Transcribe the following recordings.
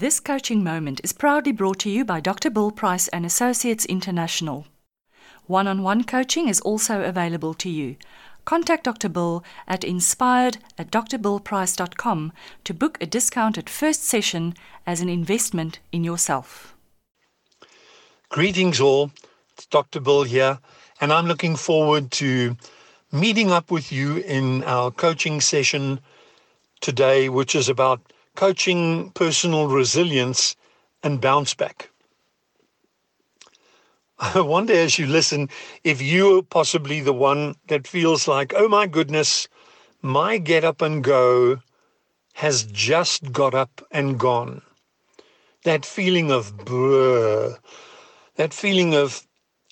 This coaching moment is proudly brought to you by Dr. Bill Price and Associates International. One on one coaching is also available to you. Contact Dr. Bill at inspired at drbillprice.com to book a discounted first session as an investment in yourself. Greetings, all. It's Dr. Bill here, and I'm looking forward to meeting up with you in our coaching session today, which is about coaching personal resilience and bounce back. I wonder as you listen if you're possibly the one that feels like, oh my goodness, my get up and go has just got up and gone. That feeling of brr, that feeling of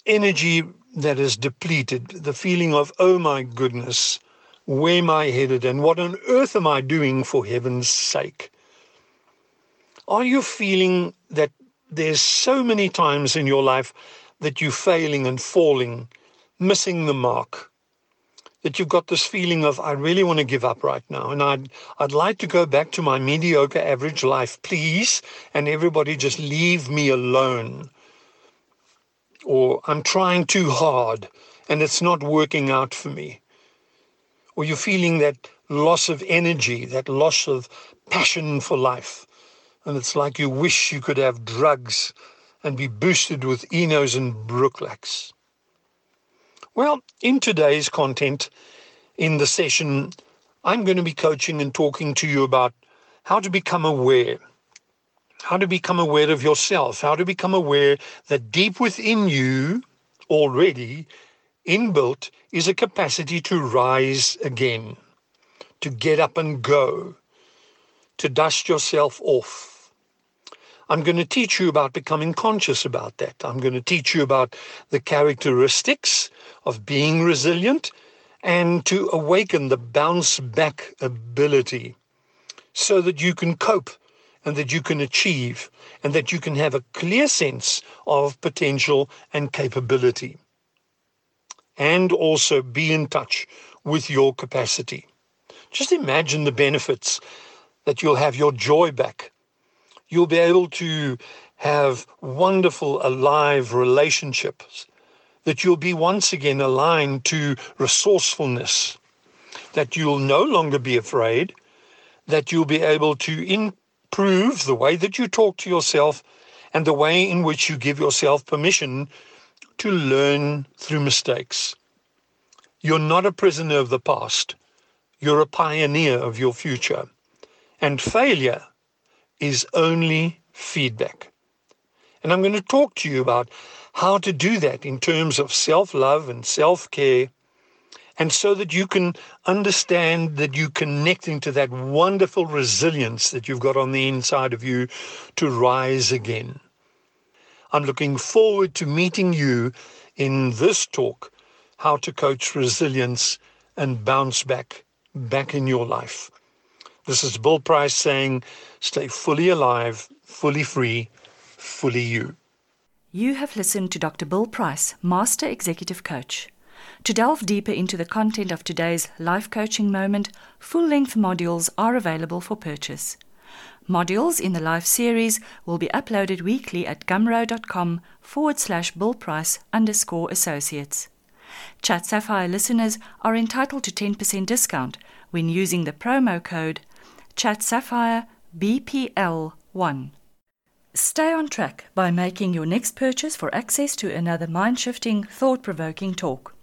energy that is depleted, the feeling of, oh my goodness, where am I headed and what on earth am I doing for heaven's sake? Are you feeling that there's so many times in your life that you're failing and falling, missing the mark? That you've got this feeling of, I really want to give up right now. And I'd, I'd like to go back to my mediocre average life, please. And everybody just leave me alone. Or I'm trying too hard and it's not working out for me or you're feeling that loss of energy, that loss of passion for life. And it's like you wish you could have drugs and be boosted with Enos and Brooklax. Well, in today's content, in the session, I'm going to be coaching and talking to you about how to become aware, how to become aware of yourself, how to become aware that deep within you already inbuilt is a capacity to rise again, to get up and go, to dust yourself off. I'm going to teach you about becoming conscious about that. I'm going to teach you about the characteristics of being resilient and to awaken the bounce back ability so that you can cope and that you can achieve and that you can have a clear sense of potential and capability and also be in touch with your capacity. Just imagine the benefits that you'll have your joy back. You'll be able to have wonderful, alive relationships, that you'll be once again aligned to resourcefulness, that you'll no longer be afraid, that you'll be able to improve the way that you talk to yourself and the way in which you give yourself permission to learn through mistakes. You're not a prisoner of the past. You're a pioneer of your future. And failure is only feedback. And I'm going to talk to you about how to do that in terms of self love and self care. And so that you can understand that you're connecting to that wonderful resilience that you've got on the inside of you to rise again. I'm looking forward to meeting you in this talk, How to Coach Resilience and Bounce Back, back in your life. This is Bill Price saying, stay fully alive, fully free, fully you. You have listened to Dr. Bill Price, Master Executive Coach. To delve deeper into the content of today's life coaching moment, full length modules are available for purchase. Modules in the life series will be uploaded weekly at gumroad.com forward slash billprice underscore associates. Chat Sapphire listeners are entitled to 10% discount when using the promo code Chat Sapphire BPL1. Stay on track by making your next purchase for access to another mind shifting, thought provoking talk.